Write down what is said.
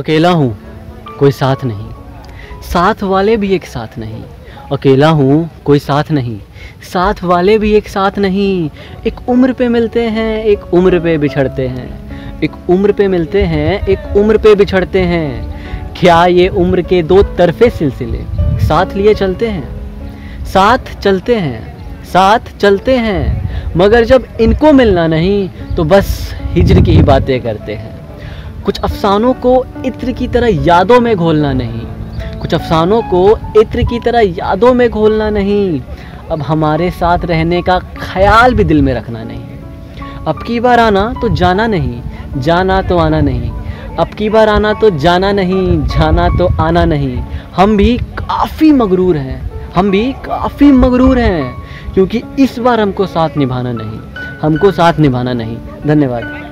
अकेला हूँ, कोई साथ नहीं। साथ वाले भी एक साथ नहीं। अकेला हूँ, कोई साथ नहीं। साथ वाले भी एक साथ नहीं। एक उम्र पे मिलते हैं, एक उम्र पे बिछड़ते हैं। एक उम्र पे मिलते हैं, एक उम्र पे बिछड़ते हैं। क्या ये उम्र के दो तरफे सिलसिले? साथ लिए चलते हैं। साथ चलते हैं। साथ चलते हैं। मगर जब इनको मिलना नहीं तो बस हिजर की ही बातें करते हैं। कुछ अफसानों को इत्र की तरह यादों में घोलना नहीं। कुछ अफसानों को इत्र की तरह यादों में घोलना नहीं। अब हमारे साथ रहने का ख्याल भी दिल में रखना नहीं। अब की बार आना तो जाना नहीं, जाना तो आना नहीं। अब की बार आना तो जाना नहीं, जाना तो आना नहीं। हम भी काफ़ी मगरूर हैं, हम भी काफ़ी मगरूर हैं, क्योंकि इस बार हमको साथ निभाना नहीं, हमको साथ निभाना नहीं। धन्यवाद।